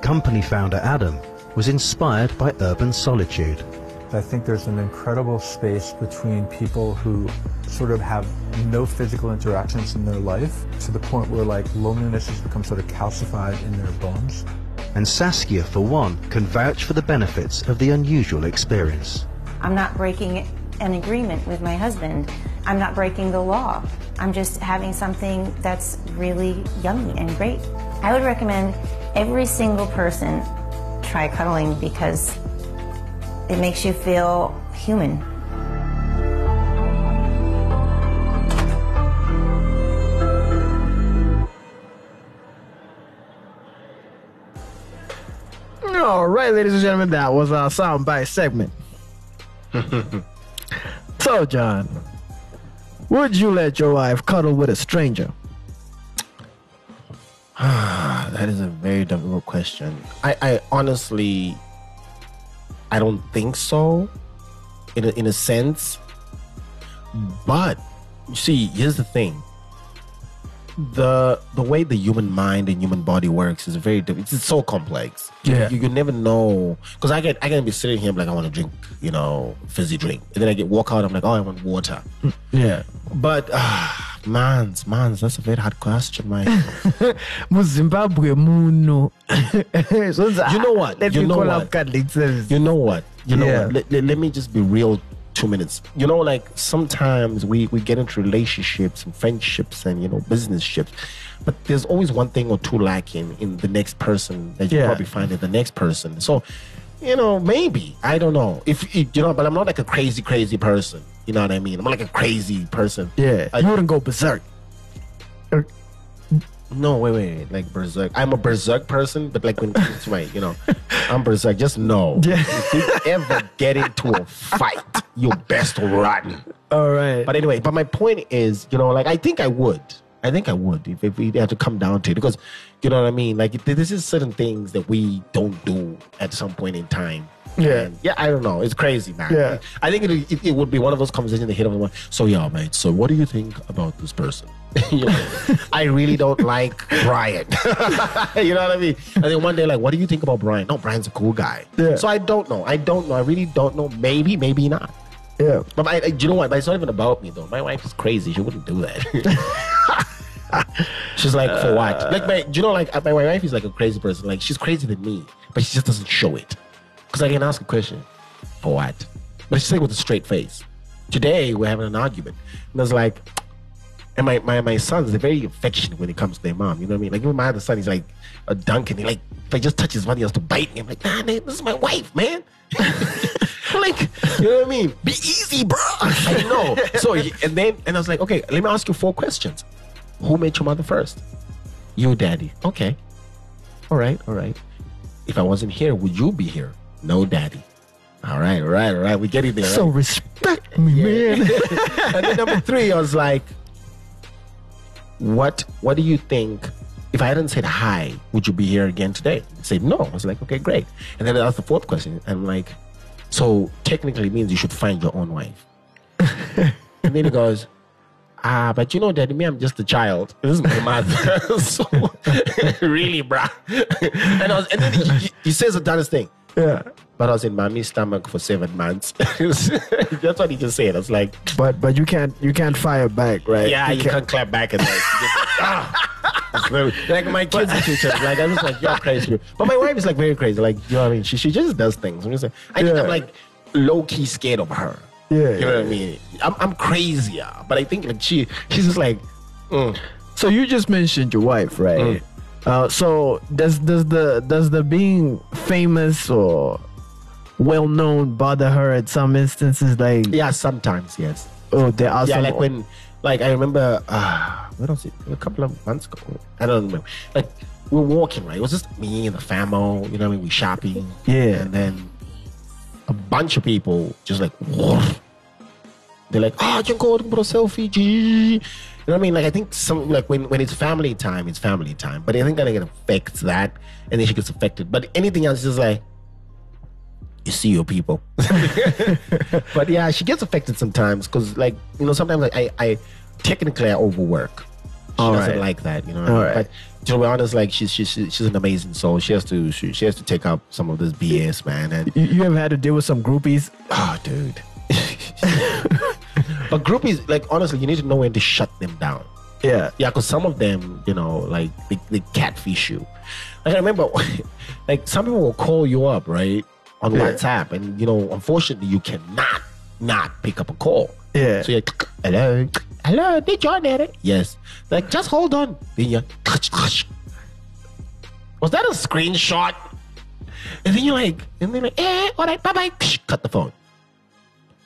Speaker 6: Company founder Adam was inspired by urban solitude.
Speaker 9: I think there's an incredible space between people who sort of have no physical interactions in their life to the point where like loneliness has become sort of calcified in their bones.
Speaker 6: And Saskia, for one, can vouch for the benefits of the unusual experience.
Speaker 1: I'm not breaking an agreement with my husband. I'm not breaking the law. I'm just having something that's really yummy and great. I would recommend every single person try cuddling because it makes you feel human.
Speaker 3: All right, ladies and gentlemen, that was our soundbite segment. so, John, would you let your wife cuddle with a stranger?
Speaker 4: That is a very difficult question. I, I honestly, I don't think so, in a, in a sense. But you see, here's the thing: the the way the human mind and human body works is very different. It's so complex.
Speaker 3: Yeah.
Speaker 4: you, you never know because I get I can be sitting here like I want to drink, you know, fizzy drink, and then I get walk out. I'm like, oh, I want water.
Speaker 3: Yeah.
Speaker 4: But uh, man's man's that's a very hard question,
Speaker 3: Zimbabwe muno.
Speaker 4: You know what?
Speaker 3: Let
Speaker 4: You
Speaker 3: me
Speaker 4: know
Speaker 3: call
Speaker 4: what?
Speaker 3: up service.
Speaker 4: You know what? You know
Speaker 3: Yeah.
Speaker 4: what? Let, let, let me just be real two minutes. You know, like sometimes we, we get into relationships and friendships and, you know, business ships. But there's always one thing or two lacking in the next person that you
Speaker 3: Yeah.
Speaker 4: probably find in the next person. So, you know, maybe. I don't know. If, if you know, but I'm not like a crazy, crazy person. You know what I mean? I'm not like a crazy person.
Speaker 3: Yeah.
Speaker 4: I-
Speaker 3: you wouldn't go berserk.
Speaker 4: Er, no, wait, wait, wait. Like berserk. I'm a berserk person, but like when it comes my, you know, I'm berserk. Just know, if you ever get into a fight, you best run.
Speaker 3: All right.
Speaker 4: But anyway, but my point is, you know, like I think I would. I think I would if, if we had to come down to it because, you know what I mean. Like this is certain things that we don't do at some point in time.
Speaker 3: Yeah.
Speaker 4: And, yeah. I don't know. It's crazy, man.
Speaker 3: Yeah.
Speaker 4: I think it, it, it would be one of those conversations that hit of one. So yeah, mate. So what do you think about this person? you know, I really don't like Brian. you know what I mean? And then one day, like, what do you think about Brian? No, Brian's a cool guy.
Speaker 3: Yeah.
Speaker 4: So I don't know. I don't know. I really don't know. Maybe, maybe not.
Speaker 3: yeah.
Speaker 4: But I, you know what? But it's not even about me though. My wife is crazy. She wouldn't do that. She's like, for what? Uh, like, my, do you know, like uh, my, my wife is like a crazy person. Like, she's crazy than me, but she just doesn't show it. Because I can ask a question. For what? But she's like with a straight face. Today we're having an argument. And I was like, and my, my, my sons, they're very affectionate when it comes to their mom. You know what I mean? Like even my other son, he's like a Duncan. He like if I just touch his body, he has to bite me. I'm like, nah, man, this is my wife, man. like, you know what I mean? Be easy, bro. I know. So and then and I was like, okay, let me ask you four questions. Who met your mother first? You, daddy. Okay. All right, all right. If I wasn't here, would you be here? No, daddy. All right, all right, all right. We get it there.
Speaker 3: So
Speaker 4: right?
Speaker 3: respect me, man.
Speaker 4: and then number three, I was like, "What? What do you think? If I hadn't said hi, would you be here again today?" He said no. I was like, "Okay, great." And then I asked the fourth question. I'm like, "So technically, it means you should find your own wife." and then he goes, "Ah, but you know, Daddy, me, I'm just a child. This is my mother. so really, bruh." and I was, and then he, he, he says the dumbest thing.
Speaker 3: yeah.
Speaker 4: But I was in mommy's stomach for seven months. That's what he just said. I was like,
Speaker 3: But but you can't you can't fire back, right?
Speaker 4: yeah, you can't clap back and like, you just, ah. Like my kids and teachers, like I'm just like you're crazy. But my wife is like very crazy. Like you know what I mean? She she just does things. I'm just like, I think I'm like low key scared of her.
Speaker 3: Yeah,
Speaker 4: you know what I mean? I'm I'm crazier, but I think like she she's just like, mm.
Speaker 3: So you just mentioned your wife, right? Uh, so does does the does the being famous or well known bother her at some instances? Like
Speaker 4: yeah, sometimes yes.
Speaker 3: oh, there are
Speaker 4: yeah,
Speaker 3: some
Speaker 4: like when, like I remember, uh, what was it? A couple of months ago. I don't remember. Like we're walking, right? It was just me and the famo. You know what I mean? We shopping.
Speaker 3: Yeah.
Speaker 4: And then a bunch of people just like, woof. they're like, ah, oh, Junko, put a selfie. gee." You know what I mean? Like I think some like when when it's family time, it's family time. But I think that it affects that, and then she gets affected. But anything else is just like. You see your people, but yeah, she gets affected sometimes because, like, you know, sometimes like, I, I technically I overwork. She
Speaker 3: All
Speaker 4: doesn't
Speaker 3: right.
Speaker 4: like that, you know.
Speaker 3: All right.
Speaker 4: But to be honest, like she's she's she's an amazing soul. She has to she, she has to take up some of this BS, man. And
Speaker 3: you, you ever had to deal with some groupies?
Speaker 4: oh, dude. but groupies, like honestly, you need to know when to shut them down.
Speaker 3: Yeah.
Speaker 4: Yeah, because some of them, you know, like they, they catfish you. Like I remember, like some people will call you up, right, on
Speaker 3: Yeah.
Speaker 4: WhatsApp, and you know, unfortunately, you cannot not pick up a call.
Speaker 3: Yeah.
Speaker 4: So you're like, hello, hello, did John at it? Yes. Like, just hold on. Then you was that a screenshot? And then you're like, and then like, eh, all right, bye bye. Cut the phone.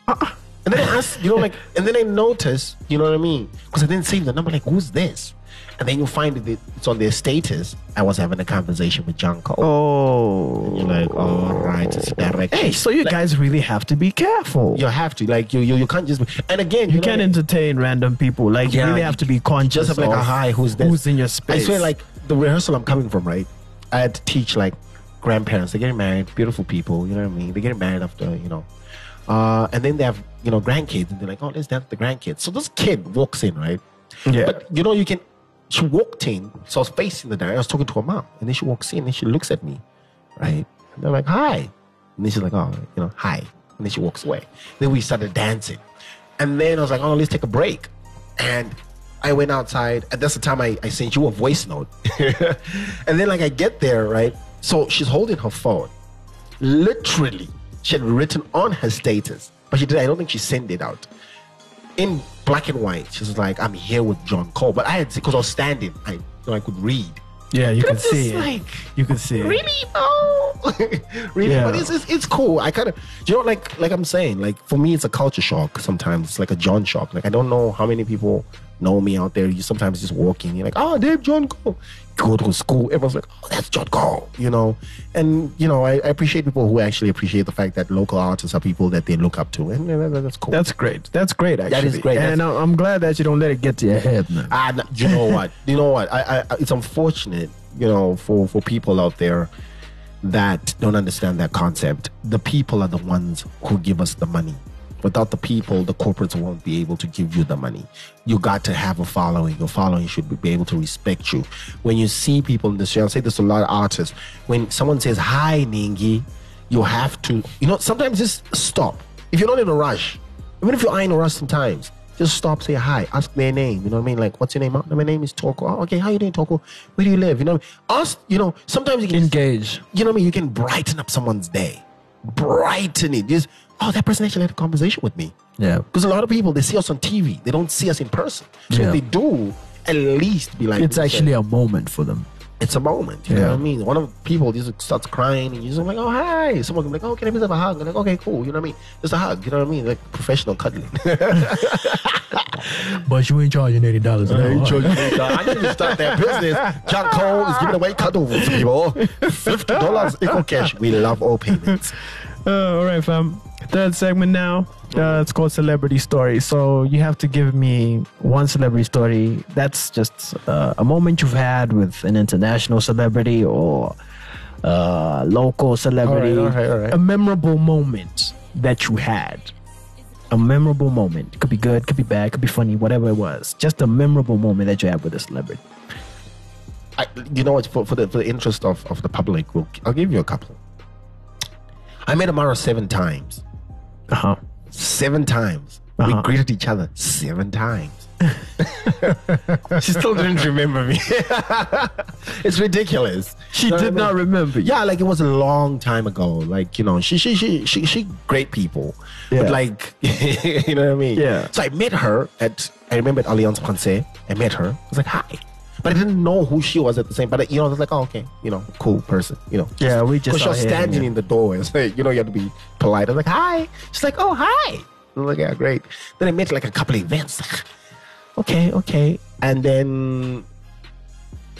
Speaker 4: And then I ask, you know, like, and then I notice, you know what I mean? Because I didn't save the number. Like, who's this? And then you find that it's on their status. I was having a conversation with John Cole.
Speaker 3: Oh.
Speaker 4: You're like, all right, it's direct.
Speaker 3: Hey, so you guys really have to be careful.
Speaker 4: You have to, like, you you, you can't just. And again,
Speaker 3: You can't entertain random people. Like you really have to be conscious
Speaker 4: just have like
Speaker 3: of
Speaker 4: a hi, who's
Speaker 3: who's in your space.
Speaker 4: I swear, like the rehearsal I'm coming from, right? I had to teach like grandparents. They're getting married, beautiful people. You know what I mean? They're getting married after, you know, uh, and then they have you know grandkids, and they're like, oh, let's dance the grandkids. So this kid walks in, right?
Speaker 3: Yeah.
Speaker 4: But you know, you can. She walked in, so I was facing the director. I was talking to her mom, and then she walks in, and she looks at me, right? And they're like, hi, and then she's like, oh, you know, hi, and then she walks away. Then we started dancing, and then I was like, oh, let's take a break, and I went outside, and that's the time I, I sent you a voice note. and then like I get there, right? So she's holding her phone. Literally, she had written on her status, but she did. I don't think she sent it out in black and white. She was like, "I'm here with John Cole," but I had to, because I was standing, I you know, I could read.
Speaker 3: yeah, you can see it.
Speaker 4: like,
Speaker 3: You can see it.
Speaker 4: Really? No. really?
Speaker 3: Yeah.
Speaker 4: But it's, it's it's cool. I kind of you know like like I'm saying like for me it's a culture shock sometimes. It's like a John shock. Like I don't know how many people know me out there. You sometimes just walking, you're like, oh, Dave John Cole. Go to school, everyone's like, oh, that's John Cole, you know. And you know, I, I appreciate people who actually appreciate the fact that local artists are people that they look up to, and that's cool.
Speaker 3: That's great. That's great. Actually,
Speaker 4: That is great.
Speaker 3: And
Speaker 4: That's-
Speaker 3: I'm glad that you don't let it get to your head, man.
Speaker 4: Ah, no, you know what? You know what? I, I- it's unfortunate, you know, for for people out there that don't understand that concept. The people are the ones who give us the money. Without the people, the corporates won't be able to give you the money. You got to have a following. Your following should be able to respect you. When you see people in the show, I'll say this to a lot of artists. When someone says hi, Ningi, you have to, you know, sometimes just stop. If you're not in a rush, even if you are in a rush sometimes, just stop, say hi, ask their name. You know what I mean? Like, what's your name? My name is Toko. Oh, okay, how you doing, Toko? Where do you live? You know, ask. You know, sometimes you can
Speaker 3: Engage.
Speaker 4: You know what I mean? You can brighten up someone's day brighten it. Just oh, that person actually had a conversation with me.
Speaker 3: Yeah.
Speaker 4: Because a lot of people they see us on TV, they don't see us in person. So
Speaker 3: Yeah.
Speaker 4: if they do, at least be like,
Speaker 3: It's actually a moment for them.
Speaker 4: it's a moment. You know what I mean? One of the people just starts crying and you're just like, oh hi. Someone can be like, oh, can I please have a hug? And like, okay, cool. You know what I mean? Just a hug. You know what I mean? Like professional cuddling.
Speaker 3: But you ain't charging eighty dollars an
Speaker 4: I need to start that business. John Cole is giving away cuddles, to people. Fifty dollars equal cash. We love all payments.
Speaker 3: Uh, all right, fam. Third segment now. Uh, it's called celebrity stories. So you have to give me one celebrity story. That's just uh, a moment you've had with an international celebrity or uh, local celebrity.
Speaker 4: all right, all right.
Speaker 3: A memorable moment that you had. A memorable moment. It could be good, could be bad, could be funny, whatever it was. Just a memorable moment that you had with a celebrity.
Speaker 4: I, you know what? For, for the for the interest of, of the public, we'll, I'll give you a couple. I met Amara seven times.
Speaker 3: Uh huh.
Speaker 4: Seven times.
Speaker 3: Uh-huh.
Speaker 4: We greeted each other seven times. she still didn't remember me. it's ridiculous.
Speaker 3: She did
Speaker 4: I mean?
Speaker 3: not remember you.
Speaker 4: Yeah, like it was a long time ago. Like you know, she she she she, she great people,
Speaker 3: Yeah.
Speaker 4: but like you know what I mean.
Speaker 3: Yeah.
Speaker 4: So I met her at I remember at Alliance. I met her. I was like hi, but I didn't know who she was at the same. But you know, I was like, oh okay, you know, cool person. You know.
Speaker 3: Yeah, we just
Speaker 4: Because she was standing
Speaker 3: yeah.
Speaker 4: in the doorway. It's like, you know, you have to be polite. I was like, hi. She's like, oh, hi. I was like, yeah, great. Then I met like a couple of events. okay, okay. And then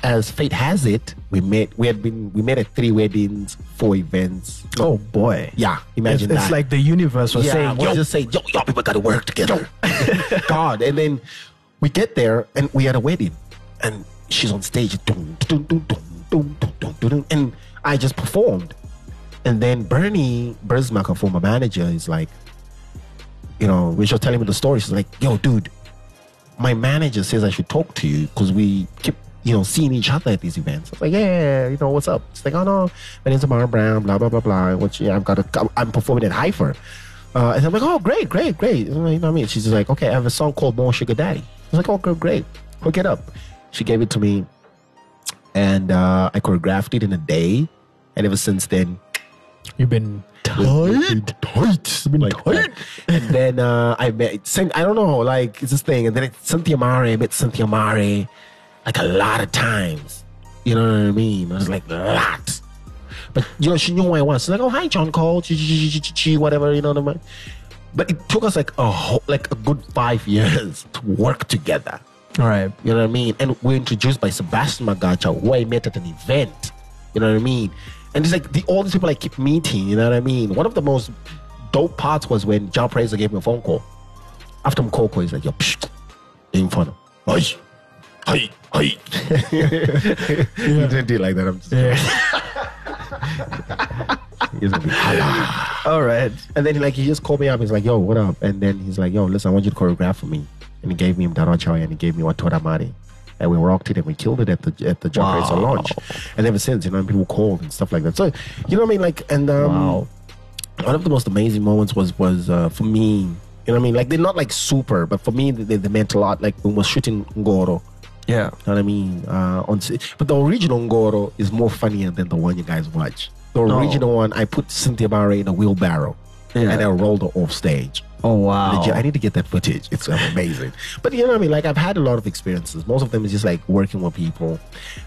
Speaker 4: as fate has it, we met we had been we met at three weddings, four events.
Speaker 3: Oh boy.
Speaker 4: Yeah, imagine
Speaker 3: it's,
Speaker 4: that.
Speaker 3: it's like the universe was
Speaker 4: yeah,
Speaker 3: saying, yo,
Speaker 4: just say, yo, y'all people gotta work together. God. And then we get there and we had a wedding. And she's on stage, and I just performed. And then Bernie Bersmacher, former manager, is like, you know, we're just telling me the story, she's like, yo, dude, my manager says I should talk to you because we keep, you know, seeing each other at these events. I was like, yeah, you know, what's up? She's like, oh no, my name's Amara Brown, blah, blah, blah, blah. Which, yeah, I've got a, I'm performing at HIFA. Uh, and I'm like, oh, great, great, great. You know what I mean? She's like, okay, I have a song called More Sugar Daddy. I was like, oh, great, great. Hook it up. She gave it to me and uh, I choreographed it in a day. And ever since then,
Speaker 3: you've been
Speaker 4: tight, tight, been tight. And then uh, I met, I don't know, like it's this thing. And then it's Cynthia Mare, I met Cynthia Mare like a lot of times. You know what I mean? I was like, a lot. But you know, she knew who I was. She's like, oh hi, John Cole, whatever. You know what I mean? But it took us like a whole, like a good five years to work together.
Speaker 3: All right.
Speaker 4: You know what I mean? And we're introduced by Sebastian Magacha, who I met at an event. You know what I mean? And it's like the all these people I keep meeting. You know what I mean? One of the most dope parts was when Jah Prayzah gave me a phone call. After Mukoko, he's like, yo, psh, in front of Hi, hi, hi. He didn't do it like that. I'm just He's like, "Hala."
Speaker 3: All right.
Speaker 4: And then like he just called me up. He's like, "Yo, what up?" And then he's like, "Yo, listen, I want you to choreograph for me." And he gave me Mdara Choy and he gave me Watora Mari. And we rocked it and we killed it at the at the John
Speaker 3: Wow.
Speaker 4: Prayzah launch. And ever since, you know, people called and stuff like that. So, you know what I mean? Like, and um,
Speaker 3: Wow.
Speaker 4: one of the most amazing moments was was uh, for me. You know what I mean? Like they're not like super, but for me they, they meant a lot. Like when we was shooting Ngoro.
Speaker 3: Yeah.
Speaker 4: You know what I mean? Uh, on but the original Ngoro is more funnier than the one you guys watch. The
Speaker 3: Oh.
Speaker 4: original one, I put Cynthia Mare in a wheelbarrow
Speaker 3: Yeah.
Speaker 4: and I rolled her off stage.
Speaker 3: Oh wow.
Speaker 4: Legit, I need to get that footage. It's amazing. but you know what I mean? Like I've had a lot of experiences. Most of them is just like working with people.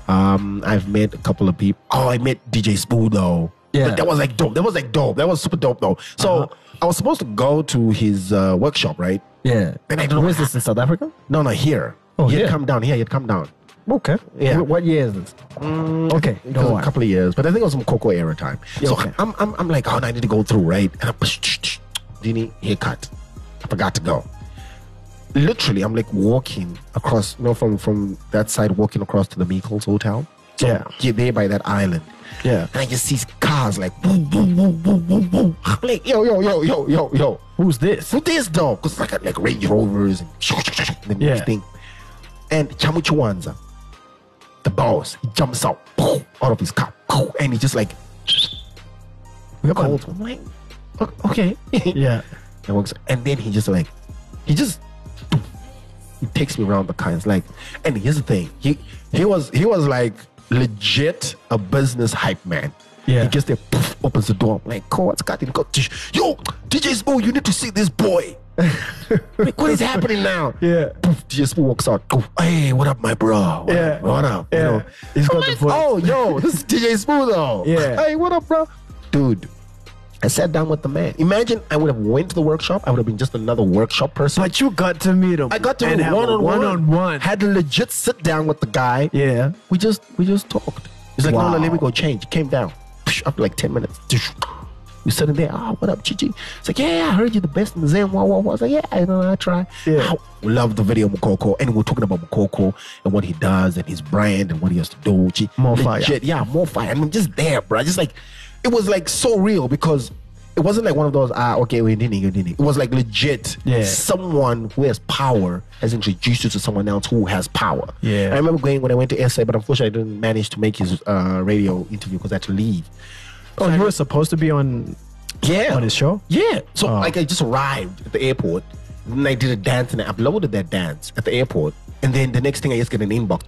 Speaker 4: Um, I've met a couple of people. Oh, I met DJ Sbu though.
Speaker 3: Yeah.
Speaker 4: But that was like dope. That was like dope. That was super dope though. So
Speaker 3: Uh-huh.
Speaker 4: I was supposed to go to his uh, workshop, right?
Speaker 3: Yeah.
Speaker 4: And I don't know.
Speaker 3: Where's this in South Africa?
Speaker 4: No, no, here.
Speaker 3: Oh,
Speaker 4: he
Speaker 3: here.
Speaker 4: had come down. Here, he had come down.
Speaker 3: Okay.
Speaker 4: Yeah.
Speaker 3: Wh- What year is this? Mm,
Speaker 4: okay.
Speaker 3: Go
Speaker 4: was
Speaker 3: on.
Speaker 4: a couple of years, but I think it was some Coco era time.
Speaker 3: Yeah,
Speaker 4: so
Speaker 3: okay.
Speaker 4: I'm, I'm, I'm like, oh, I need to go through, right? And I'm, Dini, haircut. I forgot to go. Literally, I'm like walking across, you know, from from that side, walking across to the Meikles Hotel. So
Speaker 3: Yeah.
Speaker 4: you're there by that island.
Speaker 3: Yeah.
Speaker 4: And I just see cars like boom, boom, boom, boom, boom, boom. I'm like, yo, yo, yo, yo, yo, yo.
Speaker 3: Who's this?
Speaker 4: Who this though? Because like like Range Rovers and then
Speaker 3: Yeah.
Speaker 4: everything. And Chamu Chiwanza, the boss, he jumps out out of his car, and he just like calls. I'm like, okay.
Speaker 3: Yeah.
Speaker 4: and, walks, and then he just like, he just he takes me around the car. It's like, and here's the thing, he he was he was like legit a business hype man.
Speaker 3: Yeah.
Speaker 4: He gets there, poof, opens the door. I'm like, Cole, what's got? Go, Yo, DJ Sbu, you need to see this boy. like, what is happening now?
Speaker 3: Yeah.
Speaker 4: Poof, DJ Sbu walks out. Hey, what up, my bro? What
Speaker 3: Yeah.
Speaker 4: Up, what up? You
Speaker 3: Yeah.
Speaker 4: know,
Speaker 3: He's got the
Speaker 4: like,
Speaker 3: voice.
Speaker 4: Oh, yo, this is DJ Sbu, though.
Speaker 3: Yeah.
Speaker 4: Hey, what up, bro? Dude. I sat down with the man. Imagine I would have went to the workshop. I would have been just another workshop person.
Speaker 3: But you got to meet him.
Speaker 4: I got to
Speaker 3: and have
Speaker 4: one on one.
Speaker 3: one-on-one.
Speaker 4: Had to legit sit down with the guy.
Speaker 3: Yeah.
Speaker 4: We just we just talked. He's like,
Speaker 3: Wow.
Speaker 4: no, no, let me go change. Came down. After like 10 minutes. Sitting there. Ah, what up, Chichi? It's like, yeah, I heard you the best in the Zen. Wow, wow, wow. I was like, yeah, I know, I try.
Speaker 3: Yeah.
Speaker 4: I love the video Mukoko. And we're talking about Mukoko and what he does and his brand and what he has to do. Chi-
Speaker 3: More fire.
Speaker 4: Legit, Yeah, more fire. I mean, just there, bro. Just like, it was like so real because it wasn't like one of those, ah, okay, we didn't, you didn't. It was like legit.
Speaker 3: Yeah.
Speaker 4: Someone who has power has introduced you to someone else who has power.
Speaker 3: Yeah.
Speaker 4: I remember going when I went to SA, but unfortunately I didn't manage to make his uh, radio interview because I had to leave.
Speaker 3: Oh, you were supposed to be on
Speaker 4: Yeah.
Speaker 3: on his show?
Speaker 4: Yeah. So
Speaker 3: Oh.
Speaker 4: like I just arrived at the airport, and I did a dance and I uploaded that dance at the airport, and then the next thing I just get an inbox.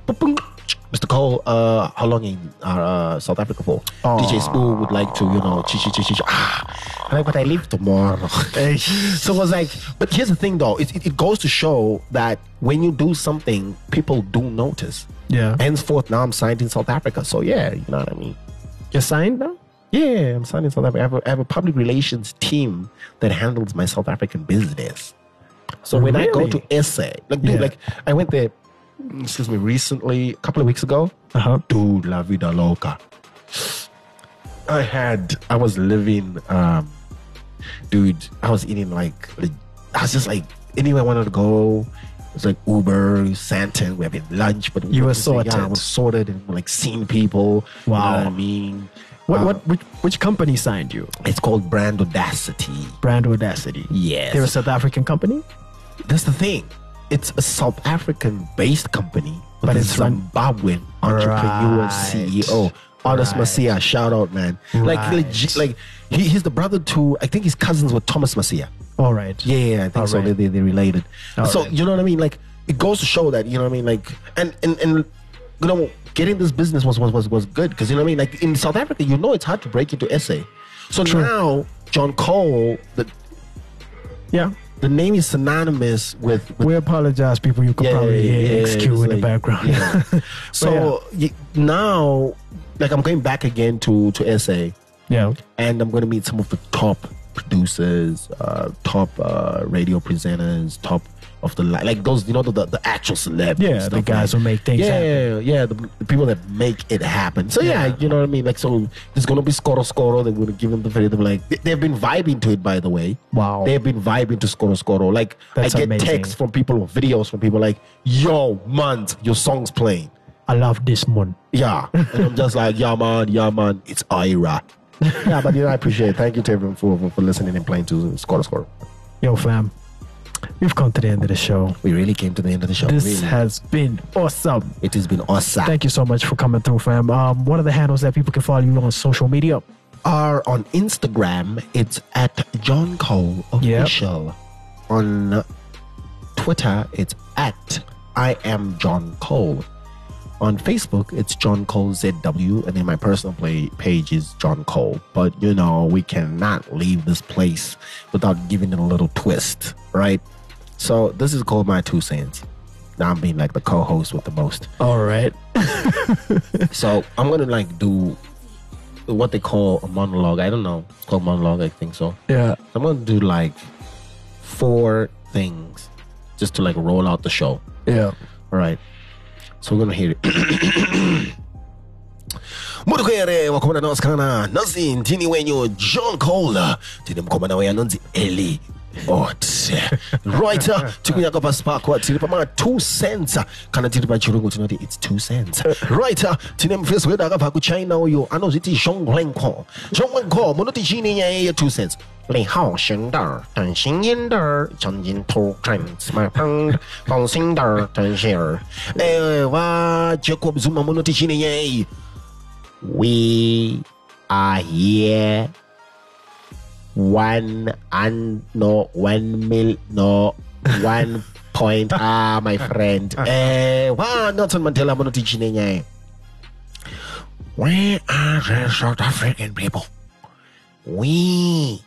Speaker 4: Mr. Cole, uh, how long in uh, South Africa for? DJ Sbu would like to, you know, chi chi chi chi. Ah, I'm like, but I leave tomorrow. so it was like, but here's the thing though, it, it, it goes to show that when you do something, people do notice.
Speaker 3: Yeah.
Speaker 4: Henceforth, now I'm signed in South Africa. So yeah, you know what I mean.
Speaker 3: You're signed now?
Speaker 4: Yeah, I'm signing South Africa. I have, a, I have a public relations team that handles my South African business. So when I go to SA, like dude,
Speaker 3: Yeah.
Speaker 4: like I went there, excuse me, recently, a couple of weeks ago.
Speaker 3: Uh-huh.
Speaker 4: Dude, la vida loca. I had, I was living, um, dude, I was eating like, like- I was just like, anywhere I wanted to go. It was like Uber, Sandton, we're having lunch, but
Speaker 3: You were
Speaker 4: Yeah, I was sorted and like seeing people. You know
Speaker 3: Wow.
Speaker 4: what I mean?
Speaker 3: What
Speaker 4: Uh,
Speaker 3: what which, which company signed you?
Speaker 4: it's called Brand Audacity.
Speaker 3: Brand Audacity.
Speaker 4: Yes.
Speaker 3: They're a South African company?
Speaker 4: That's the thing. It's a South African based company,
Speaker 3: But it's
Speaker 4: Zimbabwean entrepreneur
Speaker 3: Right.
Speaker 4: CEO. Honest
Speaker 3: Right.
Speaker 4: Masia, shout out, man. Like,
Speaker 3: Right.
Speaker 4: legit, like he, he's the brother to, I think his cousins were Thomas Masia.
Speaker 3: All right.
Speaker 4: Yeah, yeah, I think
Speaker 3: All
Speaker 4: so.
Speaker 3: right.
Speaker 4: They, they, they're related.
Speaker 3: All
Speaker 4: so, you know what I mean? Like, it goes to show that, you know what I mean? Like, and, and, and you know, getting this business was, was, was, was good because, you know what I mean? Like, in South Africa, you know it's hard to break into SA. So now, John Cole, the,
Speaker 3: Yeah.
Speaker 4: the name is synonymous with, with
Speaker 3: We apologize, people. You could probably hear XQ
Speaker 4: it's
Speaker 3: in the background.
Speaker 4: yeah. so y- now, like I'm going back again to to SA,
Speaker 3: yeah.
Speaker 4: and I'm going to meet some of the top producers, uh, top uh, radio presenters, top of the li- like those you know the the, the actual celebs.
Speaker 3: Yeah, the guys
Speaker 4: right?
Speaker 3: who make things
Speaker 4: yeah,
Speaker 3: happen.
Speaker 4: Yeah, the, the people that make it happen. So yeah,
Speaker 3: Yeah.
Speaker 4: you know what I mean. Like so, there's to be Scoro Scoro. They're to give them the video. They're like they, they've been vibing to it, by the way.
Speaker 3: Wow.
Speaker 4: They've been vibing to Scoro Scoro. Like
Speaker 3: That's
Speaker 4: I get
Speaker 3: amazing.
Speaker 4: texts from people videos from people like, "Yo, man, your song's playing."
Speaker 3: I love this one.
Speaker 4: Yeah. And I'm just like, yeah, man, yeah, man, it's Ira. yeah, but you know, I appreciate it. Thank you to everyone for, for, for listening and playing to Scoro Scoro.
Speaker 3: Yo, fam. We've come to the end of the show.
Speaker 4: We really came to the end of the show.
Speaker 3: This
Speaker 4: really.
Speaker 3: has been awesome.
Speaker 4: it has been awesome.
Speaker 3: Thank you so much for coming through, fam. Um, what are the handles that people can follow you on social media?
Speaker 4: Are on Instagram, it's at John Cole Official. On Twitter, it's at I am John Cole. On Facebook, it's John Cole ZW, and then my personal play page is John Cole. But you know, we cannot leave this place without giving it a little twist, right? So this is called my two cents. Now I'm being like the co-host with the most.
Speaker 3: All right.
Speaker 4: So I'm gonna like do what they call a monologue. I don't know. It's called monologue, I think so.
Speaker 3: Yeah.
Speaker 4: I'm gonna do like four things just to like roll out the show.
Speaker 3: Yeah.
Speaker 4: All right. So we're gonna hear it. wakomana nawasikana nazi ndini wenyu john cole tine mukomana weya anonzi eli ot right uh, tikunyaka pasi pakwa tiri pama 2 cents kana tiri pachirungu tinoti its 2 cents right uh, tine mufesi wedu akabva kuchina uyu anozviti zhonglenko zhonglenko munoti chiini nyaya ye 2 cents 李浩行的等新音的曾经偷看 smartphone 放心的等些儿哎哇 Jacob Zuma munoti chiini nyaya iyi we are here one and no one mil no one point ah my friend eh wa Nelson Mandela munoti chiini nyaya We are the South African people. We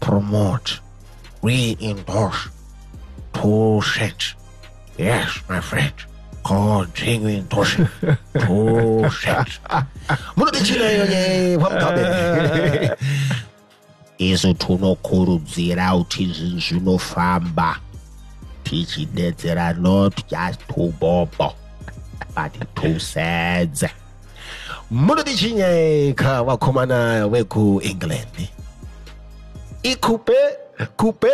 Speaker 4: promote, we endorse two cents. Yes, my friend. Continue endorsing two cents. munodechina yonye pamukhabe isu tinokurudzira kuti zvinhu zvinofamba. Tichidedzera not just tubhobho but tusedze munotichinyeka vakomana vekuengland ikhupe kupe.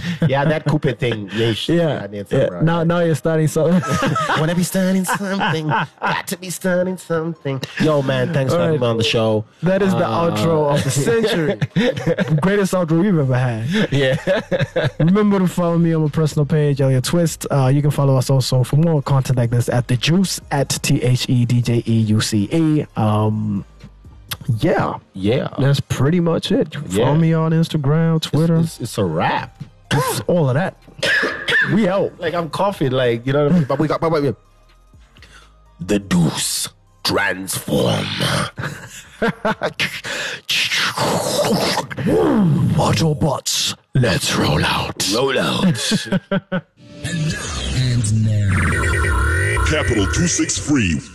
Speaker 4: yeah that coupe thing yes
Speaker 3: Yeah, yeah. Now, now you're starting something.
Speaker 4: wanna be starting something got to be starting something yo man thanks for
Speaker 3: All
Speaker 4: having me on the show
Speaker 3: that is the
Speaker 4: Uh,
Speaker 3: outro of the century. Greatest outro we've ever had.
Speaker 4: yeah
Speaker 3: Remember to follow me on my personal page, Elliot Twist. Uh, you can follow us also for more content like this at the Juice at T H E D J E U C E. Um, yeah,
Speaker 4: yeah
Speaker 3: that's pretty much it. You Follow
Speaker 4: Yeah.
Speaker 3: me on Instagram, Twitter,
Speaker 4: it's, it's a wrap
Speaker 3: all of that. we out.
Speaker 4: like I'm coughing, like you know what I mean. But we got, but, but, the deuce transform.
Speaker 3: Auto bots. Let's roll out.
Speaker 4: Roll out.
Speaker 2: Capital 263